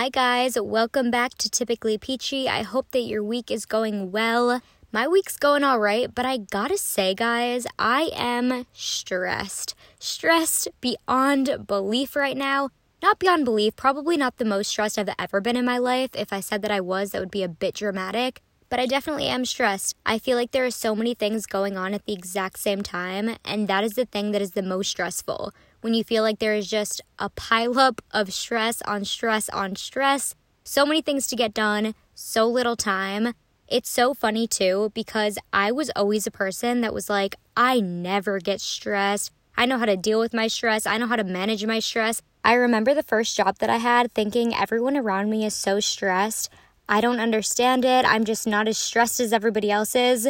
Hi, guys. Welcome back to Typically Peachy. I hope that your week is going well. My week's going all right, but I gotta say, guys, I am stressed. Stressed beyond belief right now. Not beyond belief, probably not the most stressed I've ever been in my life. If I said that I was, that would be a bit dramatic. But I definitely am stressed. I feel like there are so many things going on at the exact same time, and that is the thing that is the most stressful. When you feel like there is just a pileup of stress on stress on stress, so many things to get done, so little time. It's so funny too because I was always a person that was like, I never get stressed. I know how to deal with my stress. I know how to manage my stress. I remember the first job that I had thinking everyone around me is so stressed. I don't understand it. I'm just not as stressed as everybody else is.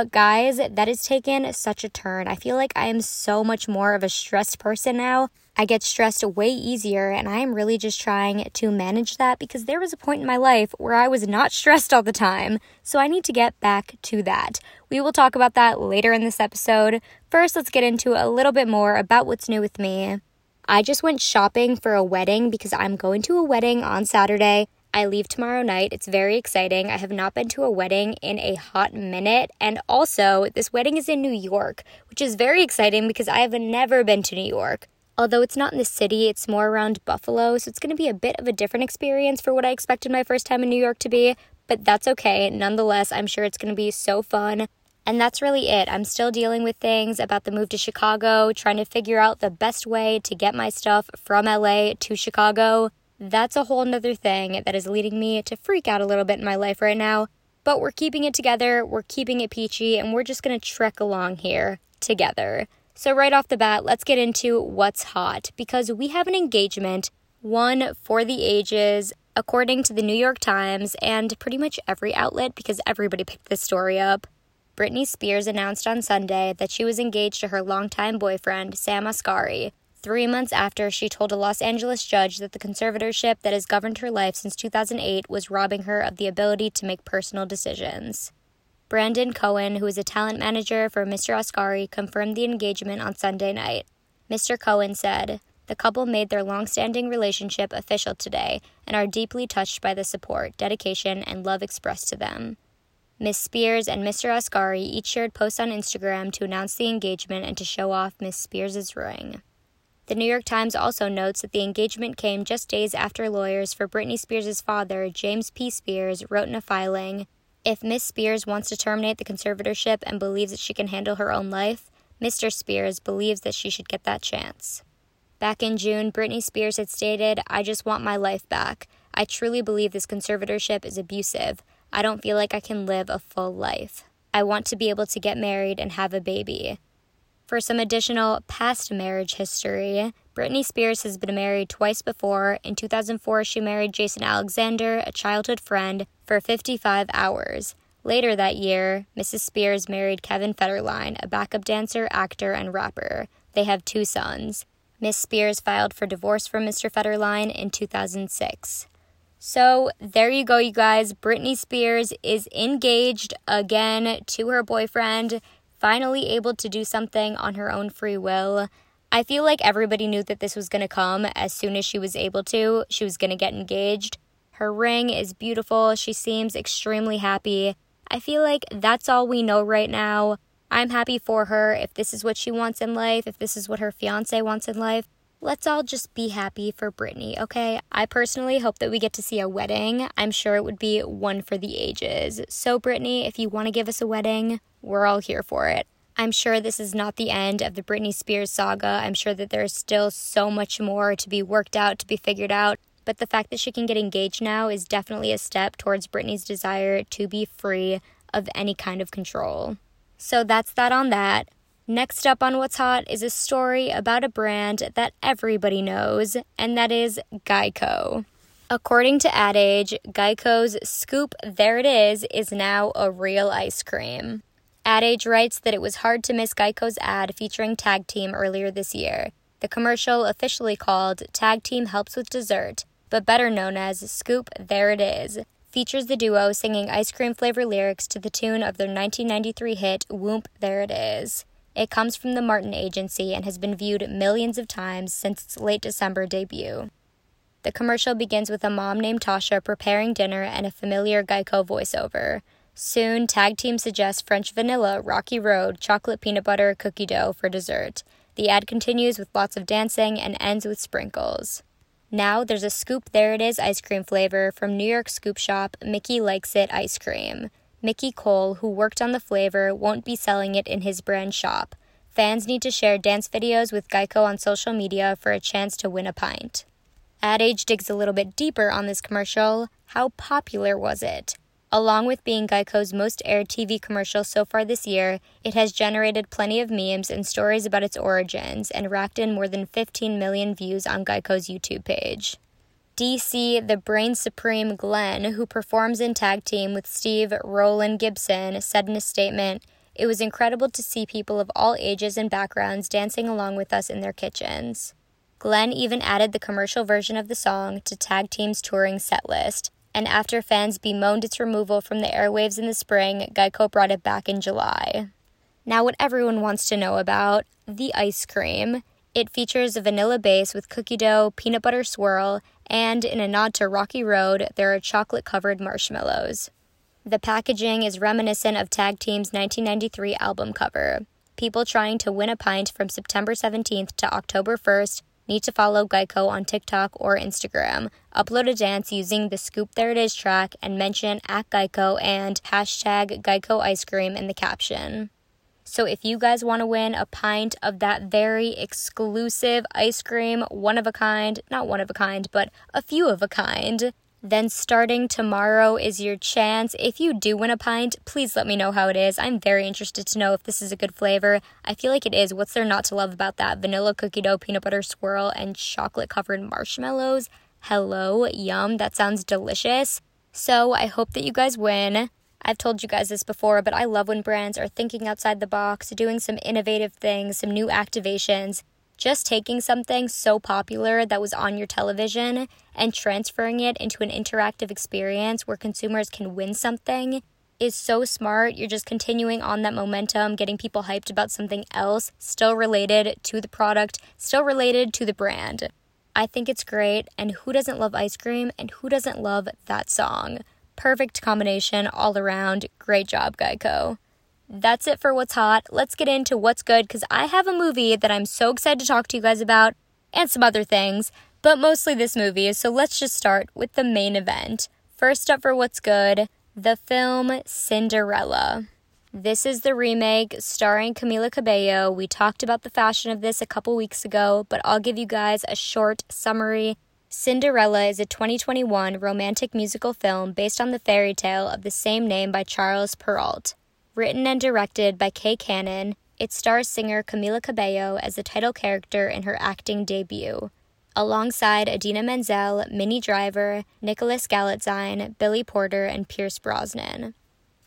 But guys, that has taken such a turn. I feel like I am so much more of a stressed person now. I get stressed way easier, and I am really just trying to manage that because there was a point in my life where I was not stressed all the time. So I need to get back to that. We will talk about that later in this episode. First, let's get into a little bit more about what's new with me. I just went shopping for a wedding because I'm going to a wedding on Saturday. I leave tomorrow night. It's very exciting. I have not been to a wedding in a hot minute. And also, this wedding is in New York, which is very exciting because I have never been to New York. Although it's not in the city, it's more around Buffalo, so it's going to be a bit of a different experience for what I expected my first time in New York to be, but that's okay. Nonetheless, I'm sure it's going to be so fun. And that's really it. I'm still dealing with things about the move to Chicago, trying to figure out the best way to get my stuff from LA to Chicago. That's a whole nother thing that is leading me to freak out a little bit in my life right now. But we're keeping it together, we're keeping it peachy, and we're just gonna trek along here together. So, right off the bat, let's get into what's hot because we have an engagement, one for the ages, according to the New York Times and pretty much every outlet because everybody picked this story up. Britney Spears announced on Sunday that she was engaged to her longtime boyfriend, Sam Asghari, three months after she told a Los Angeles judge that the conservatorship that has governed her life since 2008 was robbing her of the ability to make personal decisions. Brandon Cohen, who is a talent manager for Mr. Asghari, confirmed the engagement on Sunday night. Mr. Cohen said, The couple made their long standing relationship official today and are deeply touched by the support, dedication, and love expressed to them. Miss Spears and Mr. Asghari each shared posts on Instagram to announce the engagement and to show off Miss Spears' ring. The New York Times also notes that the engagement came just days after lawyers for Britney Spears' father, James P. Spears, wrote in a filing If Miss Spears wants to terminate the conservatorship and believes that she can handle her own life, Mr. Spears believes that she should get that chance. Back in June, Britney Spears had stated, I just want my life back. I truly believe this conservatorship is abusive. I don't feel like I can live a full life. I want to be able to get married and have a baby. For some additional past marriage history, Britney Spears has been married twice before. In 2004, she married Jason Alexander, a childhood friend, for 55 hours. Later that year, Mrs. Spears married Kevin Federline, a backup dancer, actor, and rapper. They have two sons. Miss Spears filed for divorce from Mr. Federline in 2006. So there you go, you guys. Britney Spears is engaged again to her boyfriend, finally able to do something on her own free will. I feel like everybody knew that this was going to come as soon as she was able to. She was going to get engaged. Her ring is beautiful. She seems extremely happy. I feel like that's all we know right now. I'm happy for her. If this is what she wants in life, if this is what her fiance wants in life, let's all just be happy for Britney, okay? I personally hope that we get to see a wedding. I'm sure it would be one for the ages. So, Britney, if you want to give us a wedding, we're all here for it. I'm sure this is not the end of the Britney Spears saga. I'm sure that there's still so much more to be worked out, to be figured out. But the fact that she can get engaged now is definitely a step towards Britney's desire to be free of any kind of control. So that's that on that. Next up on What's Hot is a story about a brand that everybody knows, and that is Geico. According to Ad Age, Geico's Scoop There It Is is now a real ice cream. Ad Age writes that it was hard to miss Geico's ad featuring Tag Team earlier this year. The commercial, officially called Tag Team Helps with Dessert, but better known as Scoop There It Is, features the duo singing ice cream flavor lyrics to the tune of their 1993 hit Whoop There It Is. It comes from the Martin Agency and has been viewed millions of times since its late December debut. The commercial begins with a mom named Tasha preparing dinner and a familiar Geico voiceover. Soon, tag team suggests French vanilla, Rocky Road, chocolate peanut butter, cookie dough for dessert. The ad continues with lots of dancing and ends with sprinkles. Now there's a scoop there it is ice cream flavor from New York scoop shop Mickey Likes It Ice Cream. Mickey Cole, who worked on the flavor, won't be selling it in his brand shop. Fans need to share dance videos with Geico on social media for a chance to win a pint. Ad Age digs a little bit deeper on this commercial. How popular was it? Along with being Geico's most aired TV commercial so far this year, it has generated plenty of memes and stories about its origins and racked in more than 15 million views on Geico's YouTube page. DC, the Brain Supreme Glenn, who performs in tag team with Steve Roland Gibson, said in a statement, It was incredible to see people of all ages and backgrounds dancing along with us in their kitchens. Glenn even added the commercial version of the song to Tag Team's touring set list, and after fans bemoaned its removal from the airwaves in the spring, Geico brought it back in July. Now, what everyone wants to know about the ice cream. It features a vanilla base with cookie dough, peanut butter swirl, and in a nod to Rocky Road, there are chocolate covered marshmallows. The packaging is reminiscent of Tag Team's 1993 album cover. People trying to win a pint from September 17th to October 1st need to follow Geico on TikTok or Instagram, upload a dance using the Scoop There It Is track, and mention at Geico and hashtag Geico Ice Cream in the caption. So if you guys want to win a pint of that very exclusive ice cream, one of a kind, not one of a kind, but a few of a kind, then starting tomorrow is your chance. If you do win a pint, please let me know how it is. I'm very interested to know if this is a good flavor. I feel like it is. What's there not to love about that? Vanilla cookie dough, peanut butter swirl, and chocolate covered marshmallows. Hello, yum. That sounds delicious. So I hope that you guys win. I've told you guys this before, but I love when brands are thinking outside the box, doing some innovative things, some new activations just taking something so popular that was on your television and transferring it into an interactive experience where consumers can win something is so smart. You're just continuing on that momentum, getting people hyped about something else, still related to the product, still related to the brand. I think it's great, and who doesn't love ice cream and who doesn't love that song? Perfect combination all around. Great job, Geico that's it for what's hot. Let's get into what's good because I have a movie that I'm so excited to talk to you guys about and some other things, but mostly this movie. So let's just start with the main event. First up for what's good the film Cinderella. This is the remake starring Camila Cabello. We talked about the fashion of this a couple weeks ago, but I'll give you guys a short summary. Cinderella is a 2021 romantic musical film based on the fairy tale of the same name by Charles Perrault. Written and directed by Kay Cannon, it stars singer Camila Cabello as the title character in her acting debut, alongside Idina Menzel, Minnie Driver, Nicholas Galitzine, Billy Porter, and Pierce Brosnan.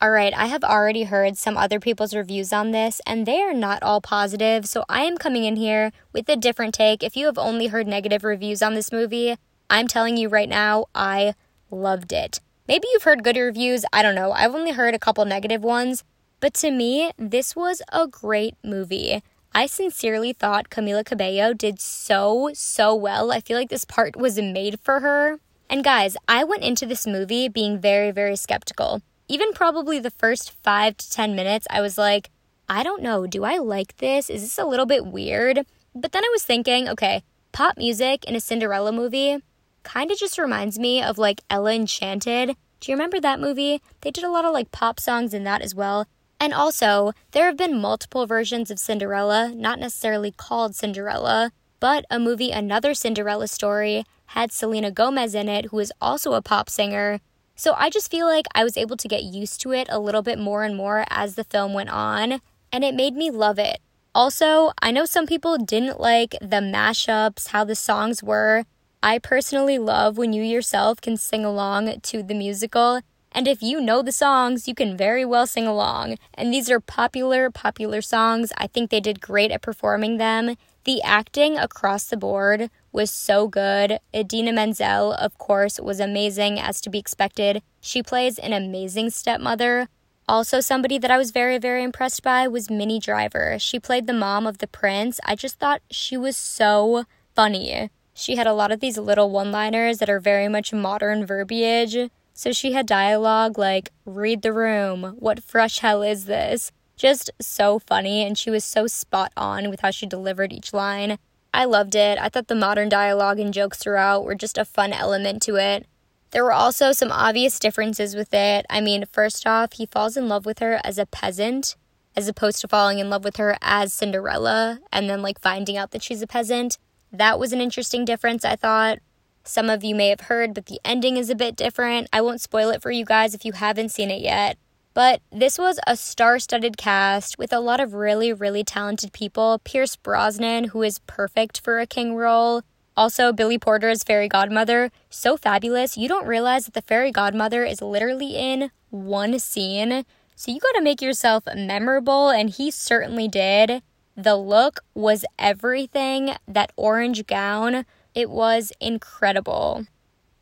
Alright, I have already heard some other people's reviews on this, and they are not all positive, so I am coming in here with a different take. If you have only heard negative reviews on this movie, I'm telling you right now, I loved it. Maybe you've heard good reviews, I don't know. I've only heard a couple negative ones, but to me, this was a great movie. I sincerely thought Camila Cabello did so, so well. I feel like this part was made for her. And guys, I went into this movie being very, very skeptical. Even probably the first five to 10 minutes, I was like, I don't know, do I like this? Is this a little bit weird? But then I was thinking, okay, pop music in a Cinderella movie kind of just reminds me of like Ella Enchanted. Do you remember that movie? They did a lot of like pop songs in that as well. And also, there have been multiple versions of Cinderella, not necessarily called Cinderella, but a movie Another Cinderella Story had Selena Gomez in it, who is also a pop singer. So I just feel like I was able to get used to it a little bit more and more as the film went on, and it made me love it. Also, I know some people didn't like the mashups, how the songs were. I personally love when you yourself can sing along to the musical and if you know the songs, you can very well sing along. And these are popular, popular songs. I think they did great at performing them. The acting across the board was so good. Idina Menzel, of course, was amazing as to be expected. She plays an amazing stepmother. Also, somebody that I was very, very impressed by was Minnie Driver. She played the mom of the prince. I just thought she was so funny. She had a lot of these little one liners that are very much modern verbiage. So she had dialogue like, read the room, what fresh hell is this? Just so funny, and she was so spot on with how she delivered each line. I loved it. I thought the modern dialogue and jokes throughout were just a fun element to it. There were also some obvious differences with it. I mean, first off, he falls in love with her as a peasant, as opposed to falling in love with her as Cinderella and then like finding out that she's a peasant. That was an interesting difference, I thought. Some of you may have heard, but the ending is a bit different. I won't spoil it for you guys if you haven't seen it yet. But this was a star studded cast with a lot of really, really talented people. Pierce Brosnan, who is perfect for a king role. Also, Billy Porter's fairy godmother, so fabulous. You don't realize that the fairy godmother is literally in one scene. So you gotta make yourself memorable, and he certainly did. The look was everything. That orange gown, it was incredible.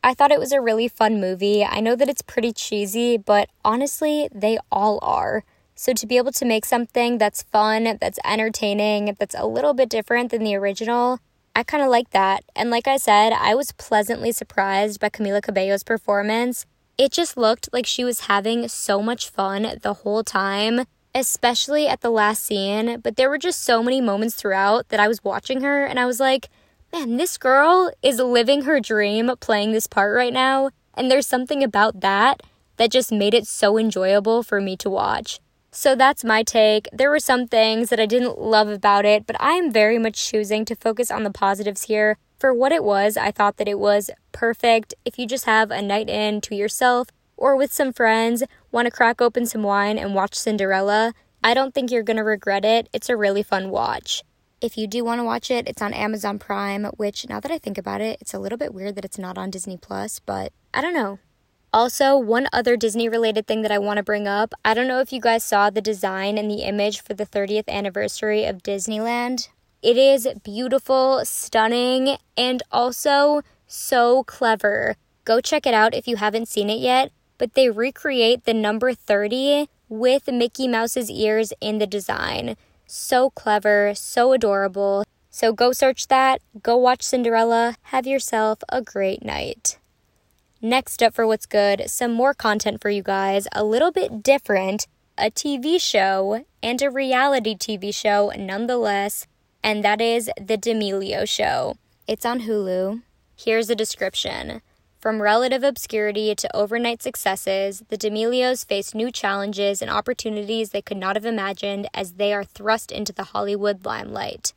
I thought it was a really fun movie. I know that it's pretty cheesy, but honestly, they all are. So to be able to make something that's fun, that's entertaining, that's a little bit different than the original, I kind of like that. And like I said, I was pleasantly surprised by Camila Cabello's performance. It just looked like she was having so much fun the whole time, especially at the last scene. But there were just so many moments throughout that I was watching her and I was like, man, this girl is living her dream playing this part right now. And there's something about that that just made it so enjoyable for me to watch. So that's my take. There were some things that I didn't love about it, but I am very much choosing to focus on the positives here. For what it was, I thought that it was perfect. If you just have a night in to yourself or with some friends, want to crack open some wine and watch Cinderella, I don't think you're going to regret it. It's a really fun watch. If you do want to watch it, it's on Amazon Prime, which now that I think about it, it's a little bit weird that it's not on Disney Plus, but I don't know. Also, one other Disney related thing that I want to bring up I don't know if you guys saw the design and the image for the 30th anniversary of Disneyland. It is beautiful, stunning, and also so clever. Go check it out if you haven't seen it yet. But they recreate the number 30 with Mickey Mouse's ears in the design. So clever, so adorable. So go search that, go watch Cinderella, have yourself a great night. Next up for What's Good, some more content for you guys, a little bit different, a TV show and a reality TV show nonetheless, and that is The D'Amelio Show. It's on Hulu. Here's a description. From relative obscurity to overnight successes, the D'Amelios face new challenges and opportunities they could not have imagined as they are thrust into the Hollywood limelight.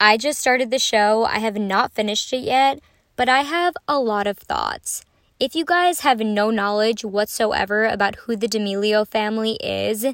I just started the show, I have not finished it yet, but I have a lot of thoughts. If you guys have no knowledge whatsoever about who the D'Amelio family is,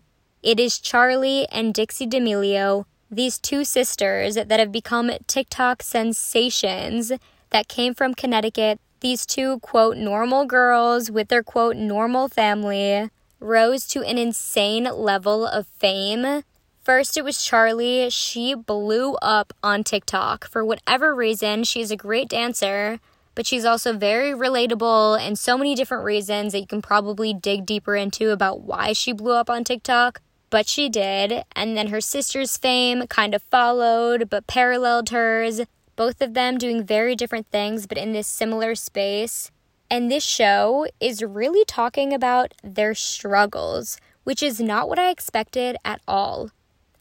it is Charlie and Dixie D'Amelio, these two sisters that have become TikTok sensations that came from Connecticut. These two, quote, normal girls with their, quote, normal family rose to an insane level of fame. First, it was Charlie. She blew up on TikTok. For whatever reason, she's a great dancer but she's also very relatable and so many different reasons that you can probably dig deeper into about why she blew up on TikTok. But she did, and then her sister's fame kind of followed but paralleled hers, both of them doing very different things but in this similar space. And this show is really talking about their struggles, which is not what I expected at all.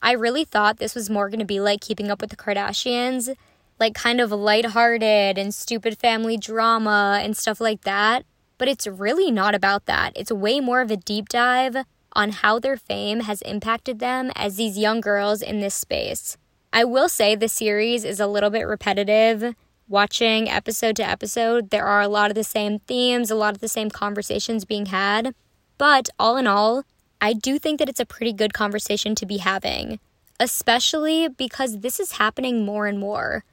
I really thought this was more going to be like keeping up with the Kardashians, like kind of lighthearted and stupid family drama and stuff like that. But it's really not about that. It's way more of a deep dive on how their fame has impacted them as these young girls in this space. I will say the series is a little bit repetitive. Watching episode to episode, there are a lot of the same themes, a lot of the same conversations being had. But all in all, I do think that it's a pretty good conversation to be having, especially because this is happening more and more.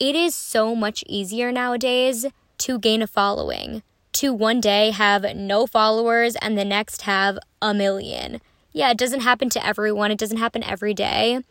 It is so much easier nowadays to gain a following, to one day have no followers and the next have a million. Yeah, it doesn't happen to everyone, it doesn't happen every day,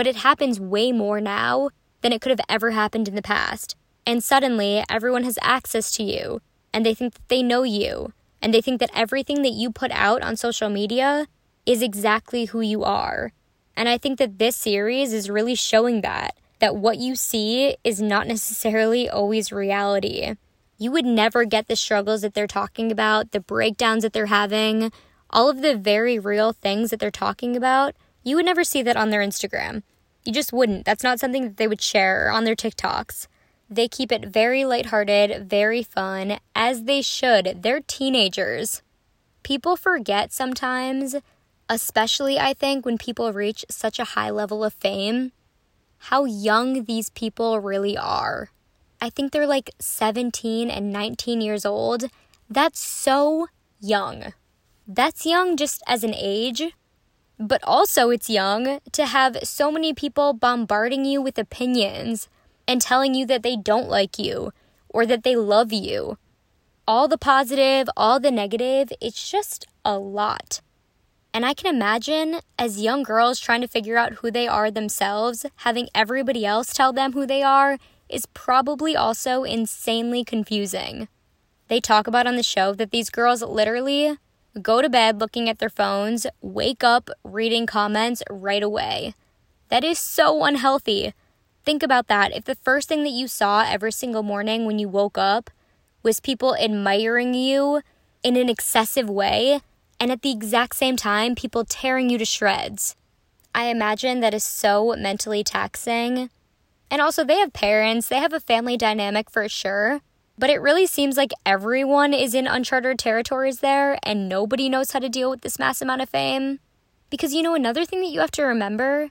but it happens way more now than it could have ever happened in the past. And suddenly, everyone has access to you, and they think that they know you, and they think that everything that you put out on social media is exactly who you are. And I think that this series is really showing that that what you see is not necessarily always reality. You would never get the struggles that they're talking about, the breakdowns that they're having, all of the very real things that they're talking about. You would never see that on their Instagram. You just wouldn't. That's not something that they would share on their TikToks. They keep it very lighthearted, very fun, as they should. They're teenagers. People forget sometimes, especially I think when people reach such a high level of fame, how young these people really are. I think they're like 17 and 19 years old. That's so young. That's young just as an age, but also it's young to have so many people bombarding you with opinions and telling you that they don't like you or that they love you. All the positive, all the negative, it's just a lot. And I can imagine as young girls trying to figure out who they are themselves, having everybody else tell them who they are is probably also insanely confusing. They talk about on the show that these girls literally go to bed looking at their phones, wake up reading comments right away. That is so unhealthy. Think about that. If the first thing that you saw every single morning when you woke up was people admiring you in an excessive way, and at the exact same time, people tearing you to shreds. I imagine that is so mentally taxing. And also, they have parents, they have a family dynamic for sure. But it really seems like everyone is in uncharted territories there and nobody knows how to deal with this mass amount of fame. Because you know, another thing that you have to remember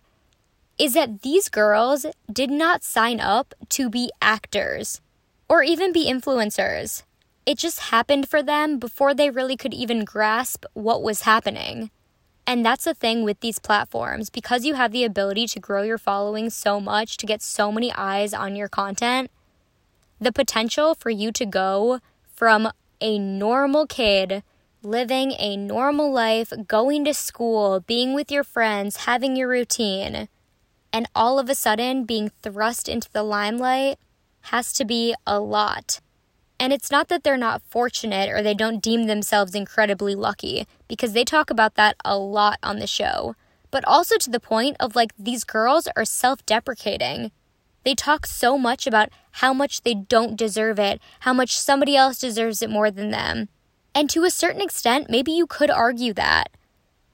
is that these girls did not sign up to be actors or even be influencers. It just happened for them before they really could even grasp what was happening. And that's the thing with these platforms because you have the ability to grow your following so much, to get so many eyes on your content, the potential for you to go from a normal kid living a normal life, going to school, being with your friends, having your routine, and all of a sudden being thrust into the limelight has to be a lot. And it's not that they're not fortunate or they don't deem themselves incredibly lucky, because they talk about that a lot on the show. But also to the point of like these girls are self deprecating. They talk so much about how much they don't deserve it, how much somebody else deserves it more than them. And to a certain extent, maybe you could argue that.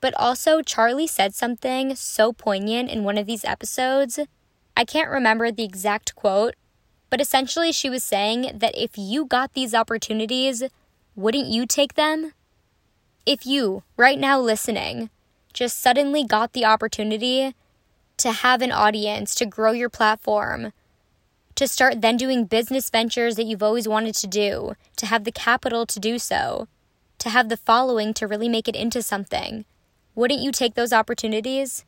But also, Charlie said something so poignant in one of these episodes. I can't remember the exact quote, but essentially, she was saying that if you got these opportunities, wouldn't you take them? If you, right now listening, just suddenly got the opportunity to have an audience, to grow your platform, to start then doing business ventures that you've always wanted to do, to have the capital to do so, to have the following to really make it into something, wouldn't you take those opportunities?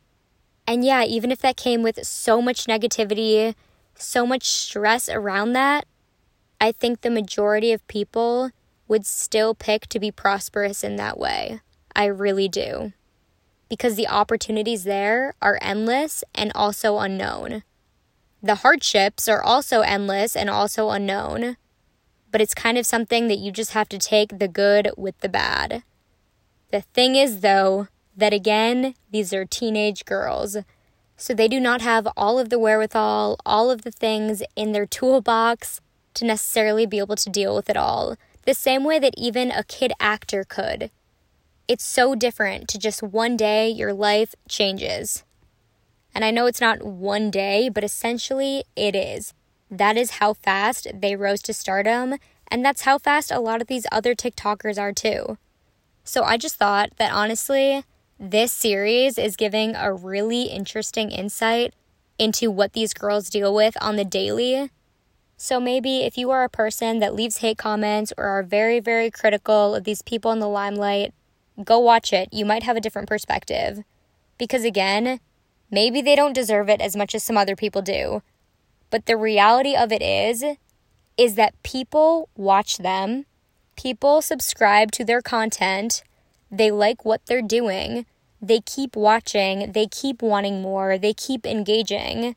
And yeah, even if that came with so much negativity, so much stress around that, I think the majority of people would still pick to be prosperous in that way. I really do. Because the opportunities there are endless and also unknown. The hardships are also endless and also unknown, but it's kind of something that you just have to take the good with the bad. The thing is, though, that again, these are teenage girls so they do not have all of the wherewithal, all of the things in their toolbox to necessarily be able to deal with it all, the same way that even a kid actor could. It's so different to just one day your life changes. And I know it's not one day, but essentially it is. That is how fast they rose to stardom, and that's how fast a lot of these other TikTokers are too. So I just thought that honestly, this series is giving a really interesting insight into what these girls deal with on the daily. So maybe if you are a person that leaves hate comments or are very, very critical of these people in the limelight, go watch it. You might have a different perspective. Because again, maybe they don't deserve it as much as some other people do. But the reality of it is, is that people watch them, people subscribe to their content, they like what they're doing. They keep watching. They keep wanting more. They keep engaging.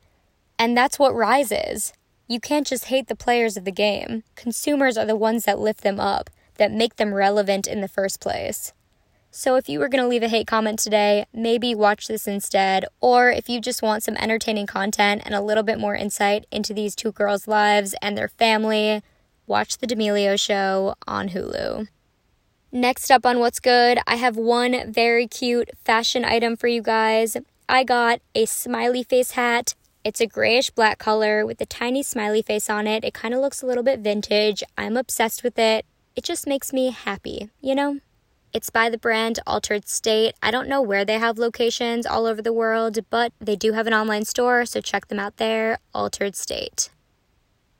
And that's what rises. You can't just hate the players of the game. Consumers are the ones that lift them up, that make them relevant in the first place. So if you were going to leave a hate comment today, maybe watch this instead. Or if you just want some entertaining content and a little bit more insight into these two girls' lives and their family, watch The D'Amelio Show on Hulu. Next up on What's Good, I have one very cute fashion item for you guys. I got a smiley face hat. It's a grayish black color with a tiny smiley face on it. It kind of looks a little bit vintage. I'm obsessed with it. It just makes me happy, you know? It's by the brand Altered State. I don't know where they have locations all over the world, but they do have an online store, so check them out there. Altered State.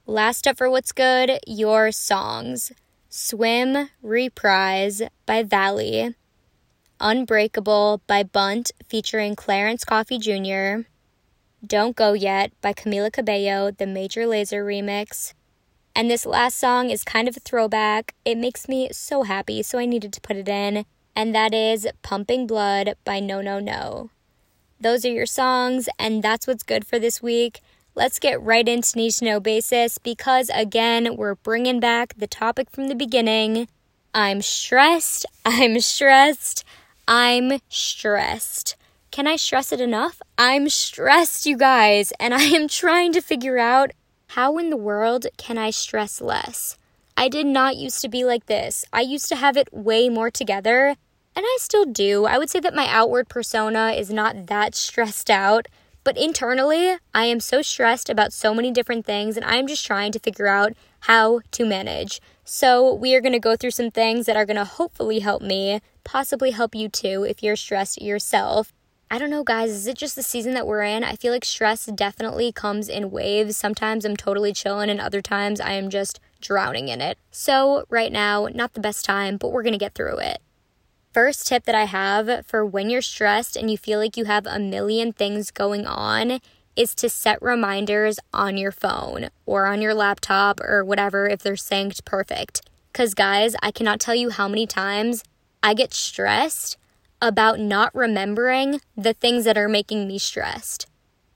Last up for what's good, your songs. Swim Reprise by Valley. Unbreakable by Bunt featuring Clarence Coffee Jr. Don't Go Yet by Camila Cabello, the Major Lazer remix. And this last song is kind of a throwback. It makes me so happy, so I needed to put it in. And that is Pumping Blood by No No No. Those are your songs, and that's what's good for this week. Let's get right into Need to Know Basis because, again, we're bringing back the topic from the beginning. I'm stressed. I'm stressed. I'm stressed. Can I stress it enough? I'm stressed, you guys, and I am trying to figure out how in the world can I stress less? I did not used to be like this. I used to have it way more together, and I still do. I would say that my outward persona is not that stressed out, but internally, I am so stressed about so many different things, and I'm just trying to figure out how to manage. So, we are going to go through some things that are going to hopefully help me, possibly help you too if you're stressed yourself. I don't know, guys. Is it just the season that we're in? I feel like stress definitely comes in waves. Sometimes I'm totally chilling, and other times I am just drowning in it. So, right now, not the best time, but we're gonna get through it. First tip that I have for when you're stressed and you feel like you have a million things going on is to set reminders on your phone or on your laptop or whatever if they're synced perfect. Because, guys, I cannot tell you how many times I get stressed about not remembering the things that are making me stressed.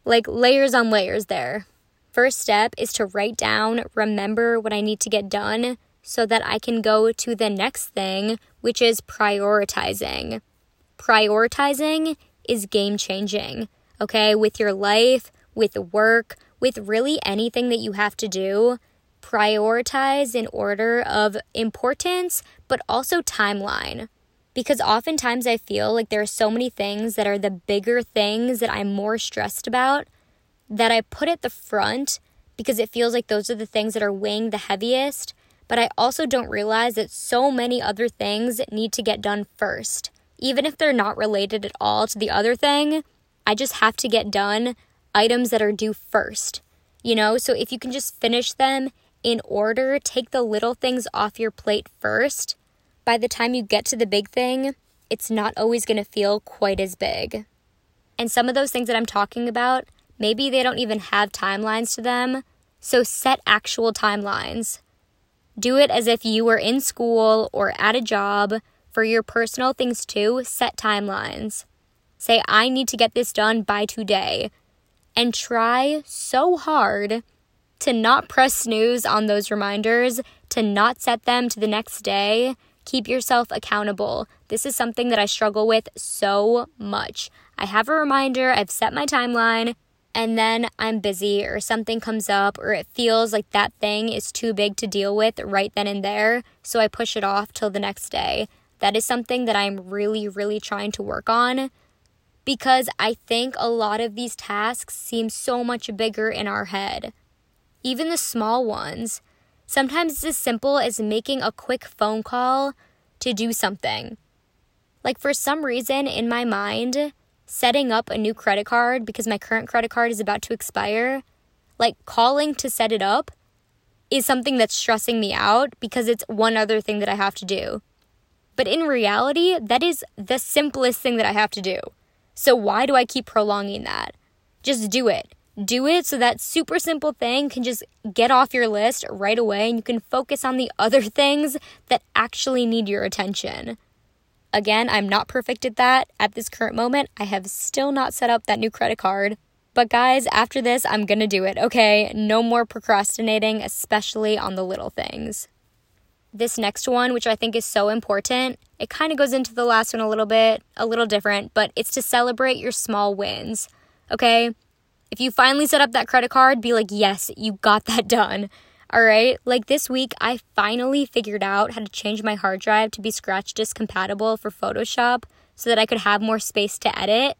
Like layers on layers there. First step is to write down, remember what I need to get done so that I can go to the next thing, which is prioritizing. Prioritizing is game changing, okay? With your life, with work, with really anything that you have to do. Prioritize in order of importance, but also timeline because oftentimes I feel like there are so many things that are the bigger things that I'm more stressed about that I put at the front because it feels like those are the things that are weighing the heaviest. But I also don't realize that so many other things need to get done first. Even if they're not related at all to the other thing, I just have to get done items that are due first. You know, so if you can just finish them in order, take the little things off your plate first by the time you get to the big thing, it's not always going to feel quite as big. And some of those things that I'm talking about, maybe they don't even have timelines to them. So set actual timelines. Do it as if you were in school or at a job. For your personal things too, set timelines. Say, I need to get this done by today. And try so hard to not press snooze on those reminders, to not set them to the next day, Keep yourself accountable. This is something that I struggle with so much. I have a reminder, I've set my timeline, and then I'm busy or something comes up or it feels like that thing is too big to deal with right then and there, so I push it off till the next day. That is something that I'm really, really trying to work on because I think a lot of these tasks seem so much bigger in our head. Even the small ones. Sometimes it's as simple as making a quick phone call to do something. Like, for some reason in my mind, setting up a new credit card because my current credit card is about to expire, like calling to set it up is something that's stressing me out because it's one other thing that I have to do. But in reality, that is the simplest thing that I have to do. So why do I keep prolonging that? Just do it do it so that super simple thing can just get off your list right away and you can focus on the other things that actually need your attention. Again, I'm not perfect at that. At this current moment, I have still not set up that new credit card. But guys, after this, I'm gonna do it, okay? No more procrastinating, especially on the little things. this next one, which I think is so important, it kind of goes into the last one a little bit, a little different, but it's to celebrate your small wins. Okay? If you finally set up that credit card, be like, yes, you got that done. All right? Like this week, I finally figured out how to change my hard drive to be scratch disk compatible for Photoshop so that I could have more space to edit.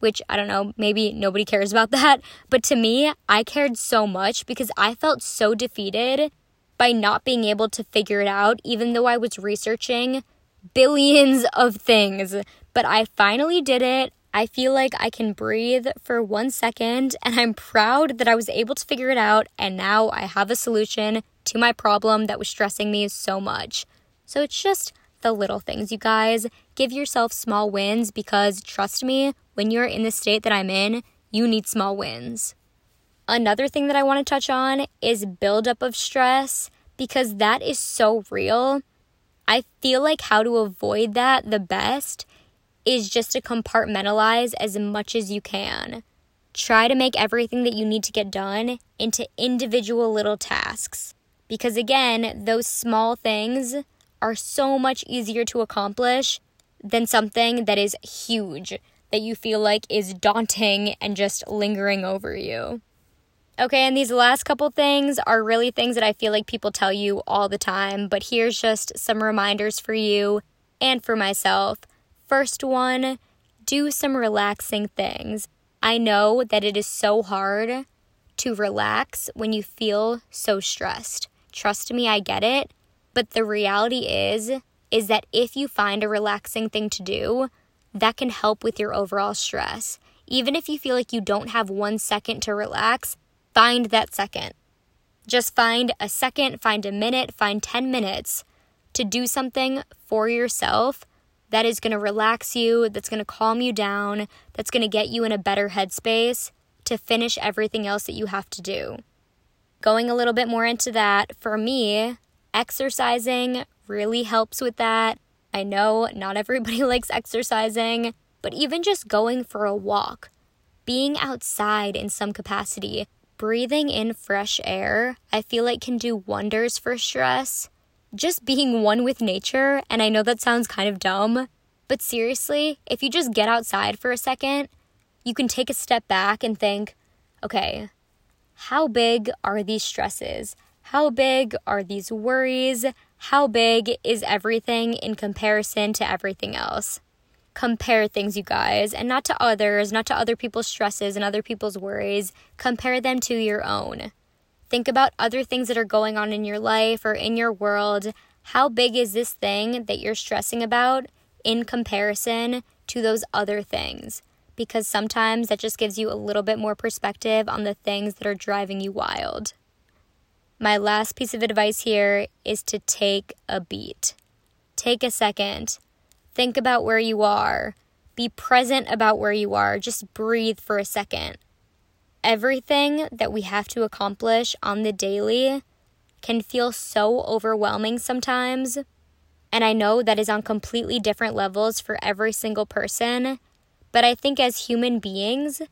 Which I don't know, maybe nobody cares about that. But to me, I cared so much because I felt so defeated by not being able to figure it out, even though I was researching billions of things. But I finally did it. I feel like I can breathe for one second, and I'm proud that I was able to figure it out, and now I have a solution to my problem that was stressing me so much. So it's just the little things, you guys. Give yourself small wins because trust me, when you're in the state that I'm in, you need small wins. Another thing that I want to touch on is buildup of stress because that is so real. I feel like how to avoid that the best is just to compartmentalize as much as you can. Try to make everything that you need to get done into individual little tasks. Because again, those small things are so much easier to accomplish than something that is huge, that you feel like is daunting and just lingering over you. Okay, and these last couple things are really things that I feel like people tell you all the time, but here's just some reminders for you and for myself First one, do some relaxing things. I know that it is so hard to relax when you feel so stressed. Trust me, I get it. But the reality is is that if you find a relaxing thing to do, that can help with your overall stress. Even if you feel like you don't have 1 second to relax, find that second. Just find a second, find a minute, find 10 minutes to do something for yourself that is going to relax you, that's going to calm you down, that's going to get you in a better headspace to finish everything else that you have to do. Going a little bit more into that, for me, exercising really helps with that. I know not everybody likes exercising, but even just going for a walk, being outside in some capacity, breathing in fresh air, I feel like can do wonders for stress just being one with nature, and I know that sounds kind of dumb, but seriously, if you just get outside for a second, you can take a step back and think, okay, how big are these stresses? How big are these worries? How big is everything in comparison to everything else? Compare things, you guys, and not to others, not to other people's stresses and other people's worries. Compare them to your own. Think about other things that are going on in your life or in your world. How big is this thing that you're stressing about in comparison to those other things? Because sometimes that just gives you a little bit more perspective on the things that are driving you wild. My last piece of advice here is to take a beat. Take a second. Think about where you are. Be present about where you are. Just breathe for a second everything that we have to accomplish on the daily can feel so overwhelming sometimes. And I know that is on completely different levels for every single person. But I think as human beings,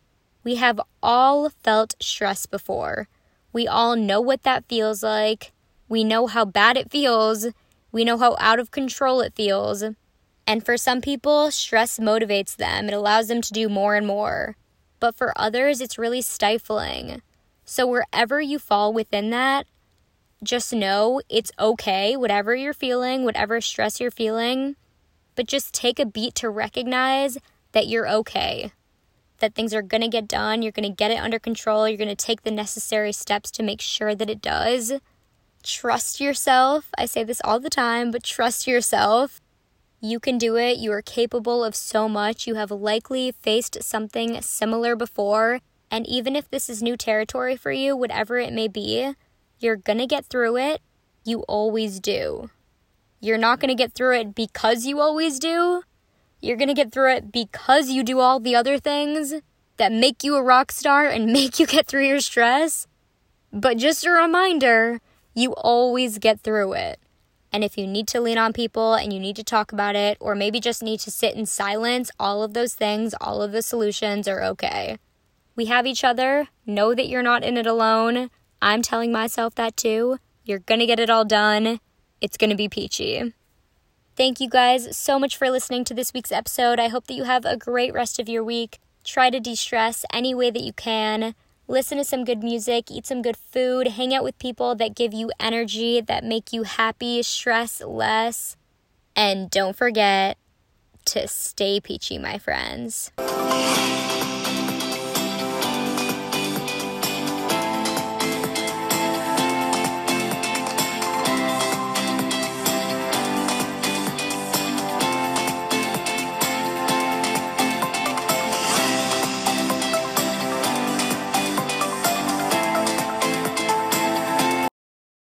we have all felt stress before. We all know what that feels like. We know how bad it feels. We know how out of control it feels. And for some people, stress motivates them, it allows them to do more and more but for others, it's really stifling. So, wherever you fall within that, just know it's okay, whatever you're feeling, whatever stress you're feeling, but just take a beat to recognize that you're okay, that things are gonna get done, you're gonna get it under control, you're gonna take the necessary steps to make sure that it does. Trust yourself. I say this all the time, but trust yourself. You can do it. You are capable of so much. You have likely faced something similar before. And even if this is new territory for you, whatever it may be, you're going to get through it. You always do. You're not going to get through it because you always do. You're going to get through it because you do all the other things that make you a rock star and make you get through your stress. But just a reminder, you always get through it. And if you need to lean on people and you need to talk about it, or maybe just need to sit in silence, all of those things, all of the solutions are okay. We have each other. Know that you're not in it alone. I'm telling myself that too. You're gonna get it all done. it's to be peachy. Thank you guys so much for listening to this week's episode. I hope that you have a great rest of your week. Try to de stress any way that you can. Listen to some good music, eat some good food, hang out with people that give you energy, that make you happy, stress less. And don't forget to stay peachy, my friends.